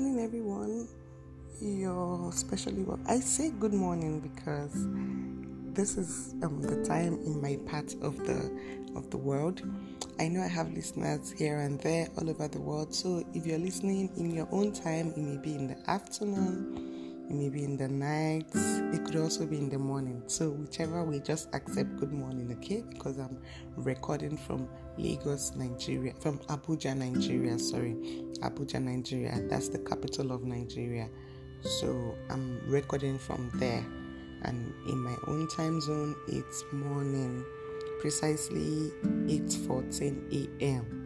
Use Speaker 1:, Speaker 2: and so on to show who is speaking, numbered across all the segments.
Speaker 1: morning, everyone. You're especially well. I say good morning because this is um, the time in my part of the of the world. I know I have listeners here and there all over the world. So if you're listening in your own time, it may be in the afternoon, it may be in the night, it could also be in the morning. So whichever way, just accept good morning, okay? Because I'm recording from Lagos, Nigeria, from Abuja, Nigeria. Sorry, Abuja, Nigeria. That's the capital of Nigeria. So I'm recording from there. And in my own time zone, it's morning, precisely 8:14 a.m.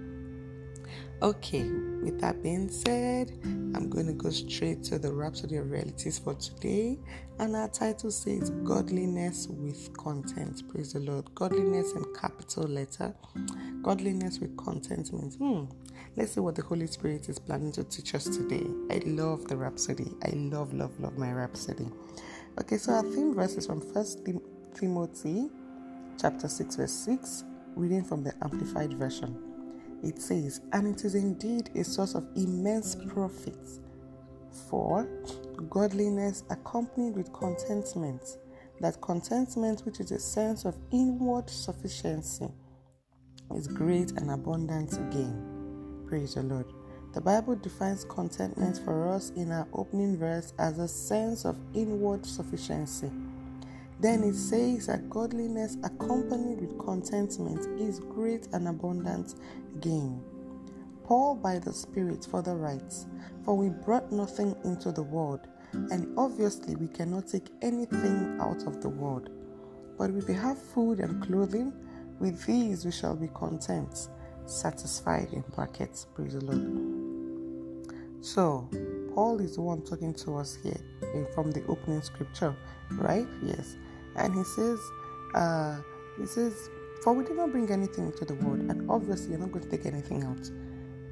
Speaker 1: Okay, with that being said, I'm going to go straight to the Rhapsody of Realities for today. And our title says Godliness with Content. Praise the Lord. Godliness in capital letter. Godliness with content means, hmm, let's see what the Holy Spirit is planning to teach us today. I love the Rhapsody. I love, love, love my Rhapsody. Okay, so our theme verse is from First Timothy chapter 6, verse 6, reading from the Amplified Version. It says, And it is indeed a source of immense profit for godliness accompanied with contentment, that contentment, which is a sense of inward sufficiency, is great and abundant gain. Praise the Lord. The Bible defines contentment for us in our opening verse as a sense of inward sufficiency. Then it says that godliness accompanied with contentment is great and abundant gain. Paul, by the Spirit, further writes, For we brought nothing into the world, and obviously we cannot take anything out of the world. But if we have food and clothing, with these we shall be content, satisfied in brackets. Praise the Lord. So, Paul is the one talking to us here in from the opening scripture, right? Yes. And he says, uh, he says, For we did not bring anything into the world, and obviously you're not going to take anything out.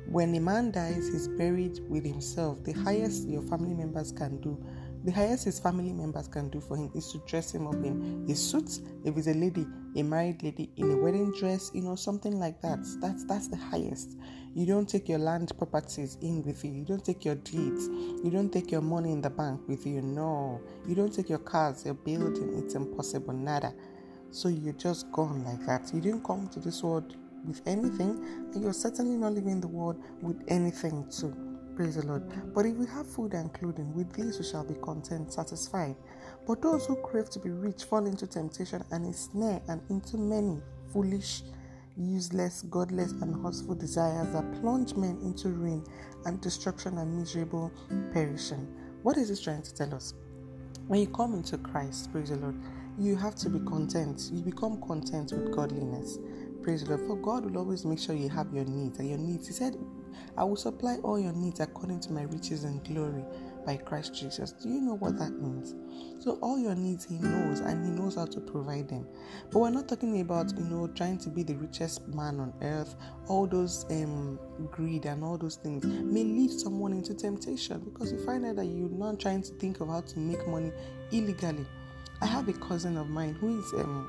Speaker 1: When a man dies, he's buried with himself. The highest your family members can do the highest his family members can do for him is to dress him up in a suit. If it's a lady, a married lady, in a wedding dress, you know, something like that. That's that's the highest. You don't take your land properties in with you. You don't take your deeds. You don't take your money in the bank with you. No. You don't take your cars, your building. It's impossible. Nada. So you're just gone like that. You didn't come to this world with anything, and you're certainly not leaving the world with anything too. Praise the Lord. But if we have food and clothing, with these we shall be content, satisfied. But those who crave to be rich fall into temptation and a snare and into many foolish, useless, godless, and hurtful desires that plunge men into ruin and destruction and miserable perishing. What is this trying to tell us? When you come into Christ, praise the Lord, you have to be content. You become content with godliness. Praise the Lord. For God will always make sure you have your needs and your needs. He said, I will supply all your needs according to my riches and glory by Christ Jesus. Do you know what that means? So all your needs he knows and he knows how to provide them. But we're not talking about, you know, trying to be the richest man on earth. All those um greed and all those things may lead someone into temptation because you find out that you're not trying to think of how to make money illegally. I have a cousin of mine who is um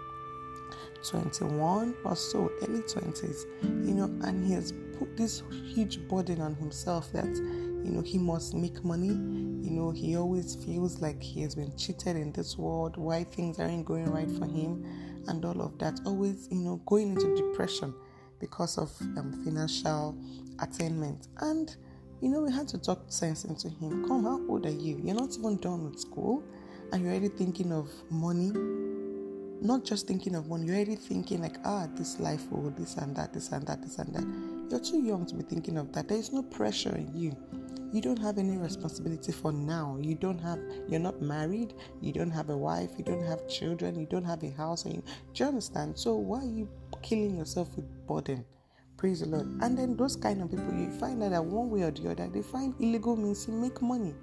Speaker 1: 21 or so, early 20s, you know, and he has put this huge burden on himself that, you know, he must make money. You know, he always feels like he has been cheated in this world, why things aren't going right for him, and all of that. Always, you know, going into depression because of um, financial attainment. And, you know, we had to talk sense into him. Come, how old are you? You're not even done with school, and you're already thinking of money not just thinking of money, you're already thinking like, ah, this life will this and that, this and that, this and that. You're too young to be thinking of that. There is no pressure on you. You don't have any responsibility for now. You don't have, you're not married, you don't have a wife, you don't have children, you don't have a house. And you, do you understand? So why are you killing yourself with burden? Praise the Lord. And then those kind of people, you find that one way or the other, they find illegal means to make money.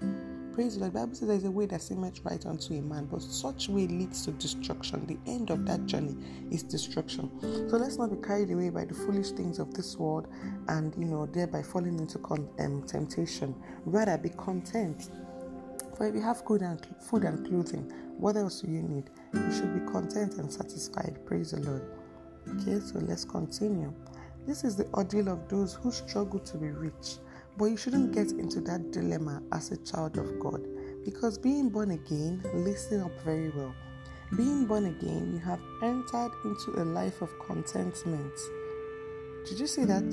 Speaker 1: Praise the Lord. The Bible says there's a way that seemeth right unto a man, but such way leads to destruction. The end of that journey is destruction. So let's not be carried away by the foolish things of this world and, you know, thereby falling into con- um, temptation. Rather, be content. For if you have food and, food and clothing, what else do you need? You should be content and satisfied. Praise the Lord. Okay, so let's continue. This is the ordeal of those who struggle to be rich But you shouldn't get into that dilemma as a child of God because being born again, listen up very well. Being born again, you have entered into a life of contentment. Did you see that?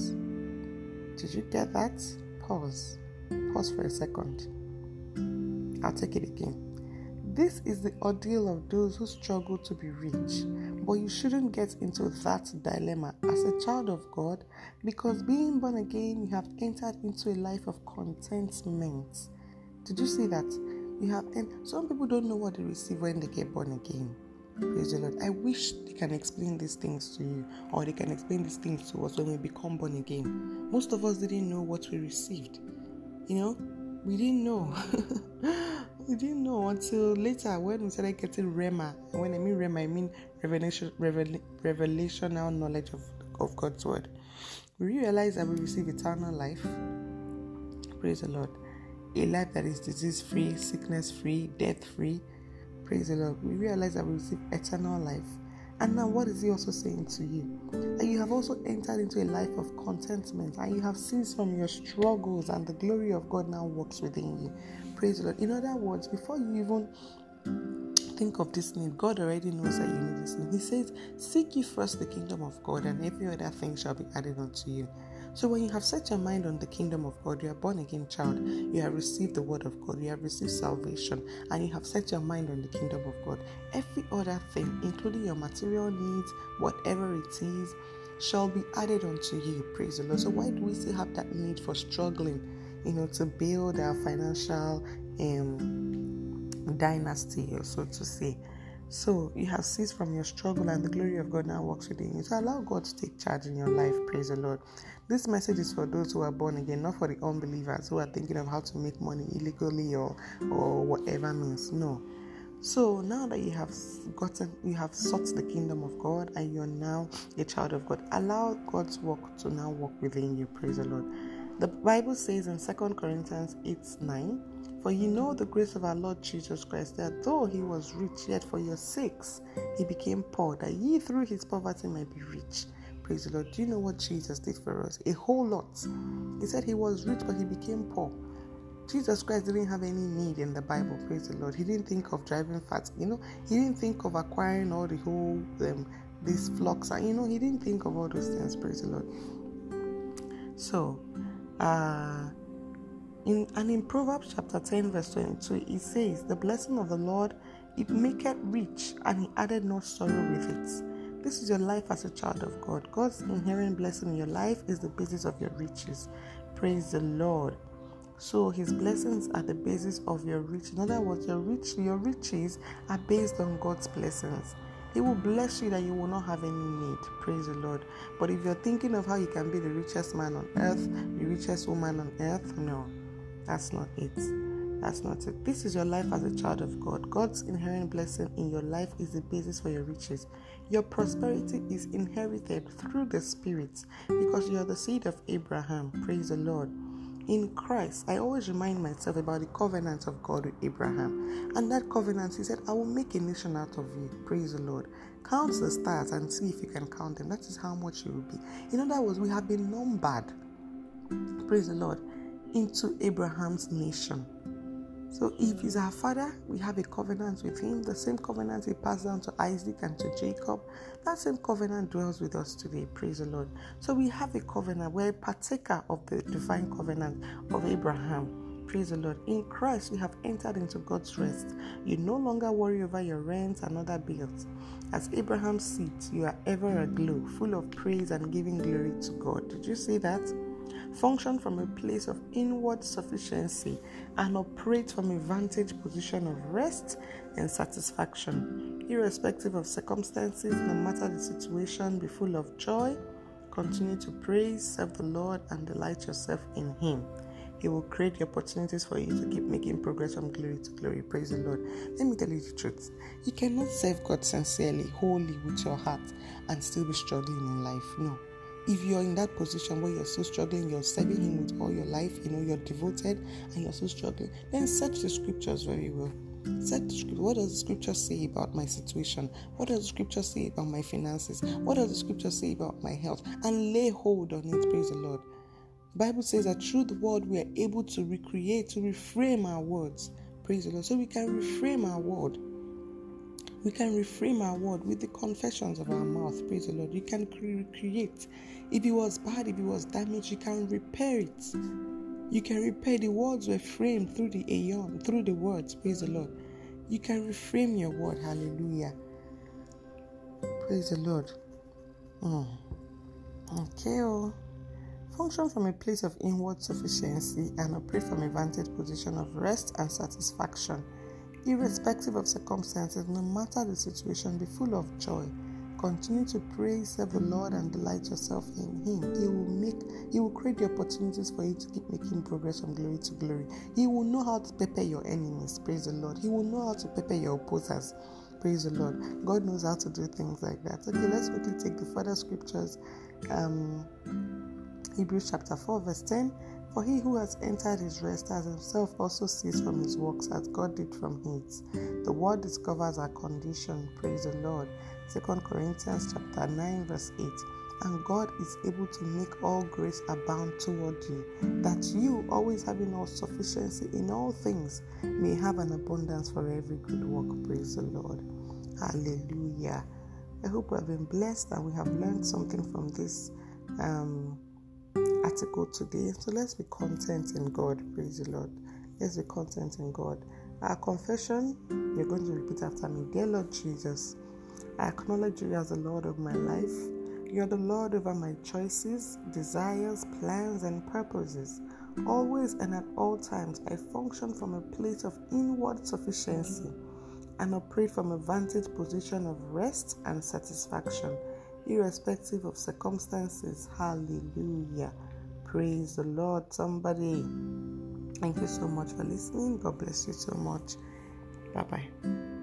Speaker 1: Did you get that? Pause. Pause for a second. I'll take it again. This is the ordeal of those who struggle to be rich, but you shouldn't get into that dilemma as a child of God because being born again, you have entered into a life of contentment. Did you see that? You have, and some people don't know what they receive when they get born again. Praise the Lord. I wish they can explain these things to you, or they can explain these things to us when we become born again. Most of us didn't know what we received. You know, we didn't know. we didn't know until later when we started getting Rhema. When I mean Rhema, I mean revelation, revel, revelational knowledge of, of God's word. We realize that we receive eternal life. Praise the Lord. A life that is disease free, sickness free, death free Praise the Lord. We realize that we receive eternal life. And now, what is He also saying to you? That you have also entered into a life of contentment and you have ceased from your struggles, and the glory of God now works within you. Praise the Lord. In other words, before you even think of this need, God already knows that you need this need. He says, Seek ye first the kingdom of God, and every other thing shall be added unto you. So when you have set your mind on the kingdom of God, you are born again child, you have received the word of God, you have received salvation, and you have set your mind on the kingdom of God. Every other thing, including your material needs, whatever it is, shall be added unto you. Praise the Lord. So why do we still have that need for struggling, you know, to build our financial um, dynasty, so to say? So you have ceased from your struggle, and the glory of God now works within you. So allow God to take charge in your life. Praise the Lord. This message is for those who are born again, not for the unbelievers who are thinking of how to make money illegally or or whatever means. No. So now that you have gotten, you have sought the kingdom of God, and you're now a child of God. Allow God's work to now work within you. Praise the Lord. The Bible says in 2 Corinthians 8 9 for you know the grace of our Lord Jesus Christ, that though he was rich, yet for your sakes he became poor, that ye through his poverty might be rich. Praise the Lord. Do you know what Jesus did for us? A whole lot. He said he was rich, but he became poor. Jesus Christ didn't have any need in the Bible. Praise the Lord. He didn't think of driving fast. You know, he didn't think of acquiring all the whole um, these flocks. And you know, he didn't think of all those things. Praise the Lord. So, uh, in, and in Proverbs chapter 10, verse 22, it says, The blessing of the Lord, it maketh rich, and he added no sorrow with it. This is your life as a child of God. God's inherent blessing in your life is the basis of your riches. Praise the Lord. So his blessings are the basis of your riches. In other words, your rich your riches are based on God's blessings. He will bless you that you will not have any need. Praise the Lord. But if you're thinking of how you can be the richest man on earth, the richest woman on earth, no. That's not it. That's not it. This is your life as a child of God. God's inherent blessing in your life is the basis for your riches. Your prosperity is inherited through the Spirit because you are the seed of Abraham. Praise the Lord. In Christ, I always remind myself about the covenant of God with Abraham. And that covenant, he said, I will make a nation out of you. Praise the Lord. Count the stars and see if you can count them. That is how much you will be. In other words, we have been numbered. Praise the Lord into Abraham's nation. So if he's our father, we have a covenant with him. The same covenant he passed down to Isaac and to Jacob. That same covenant dwells with us today. Praise the Lord. So we have a covenant. We're a partaker of the divine covenant of Abraham. Praise the Lord. In Christ, we have entered into God's rest. You no longer worry over your rent and other bills. As Abraham seed, you are ever aglow, full of praise and giving glory to God. Did you see that? Function from a place of inward sufficiency, and operate from a vantage position of rest and satisfaction. Irrespective of circumstances, no matter the situation, be full of joy. Continue to praise, serve the Lord, and delight yourself in Him. He will create the opportunities for you to keep making progress from glory to glory. Praise the Lord. Let me tell you the truth. You cannot serve God sincerely, wholly with your heart, and still be struggling in life. No. If you're in that position where you're still struggling, you're serving Him with all your life, you know, you're devoted and you're still struggling, then search the scriptures very well. Search the scripture. What does the scripture say about my situation? What does the scripture say about my finances? What does the scripture say about my health? And lay hold on it, praise the Lord. Bible says that through the word we are able to recreate, to reframe our words. Praise the Lord. So we can reframe our word. We can reframe our word with the confessions of our mouth. Praise the Lord. We can recreate. If it was bad, if it was damaged, you can repair it. You can repair. The words were framed through the aeon, through the words. Praise the Lord. You can reframe your word. Hallelujah. Praise the Lord. Mm. Okay. Oh. Function from a place of inward sufficiency and operate from a vantage position of rest and satisfaction. Irrespective of circumstances, no matter the situation, be full of joy. Continue to pray, serve the Lord, and delight yourself in Him. He will make, He will create the opportunities for you to keep making progress from glory to glory. He will know how to pepper your enemies. Praise the Lord. He will know how to pepper your opposers. Praise the Lord. God knows how to do things like that. Okay, let's quickly take the further scriptures. Um, Hebrews chapter 4, verse 10. For he who has entered his rest has himself also ceased from his works as God did from his. The word discovers our condition. Praise the Lord. 2 Corinthians chapter 9, verse 8. And God is able to make all grace abound toward you, that you, always having all sufficiency in all things, may have an abundance for every good work. Praise the Lord. Hallelujah. I hope we have been blessed and we have learned something from this um, article today. So let's be content in God. Praise the Lord. Let's be content in God. Our confession, you're going to repeat after me Dear Lord Jesus, I acknowledge you as the Lord of my life. You're the Lord over my choices, desires, plans, and purposes. Always and at all times, I function from a place of inward sufficiency and operate from a vantage position of rest and satisfaction, irrespective of circumstances. Hallelujah. Praise the Lord, somebody. Thank you so much for listening. God bless you so much. Bye bye.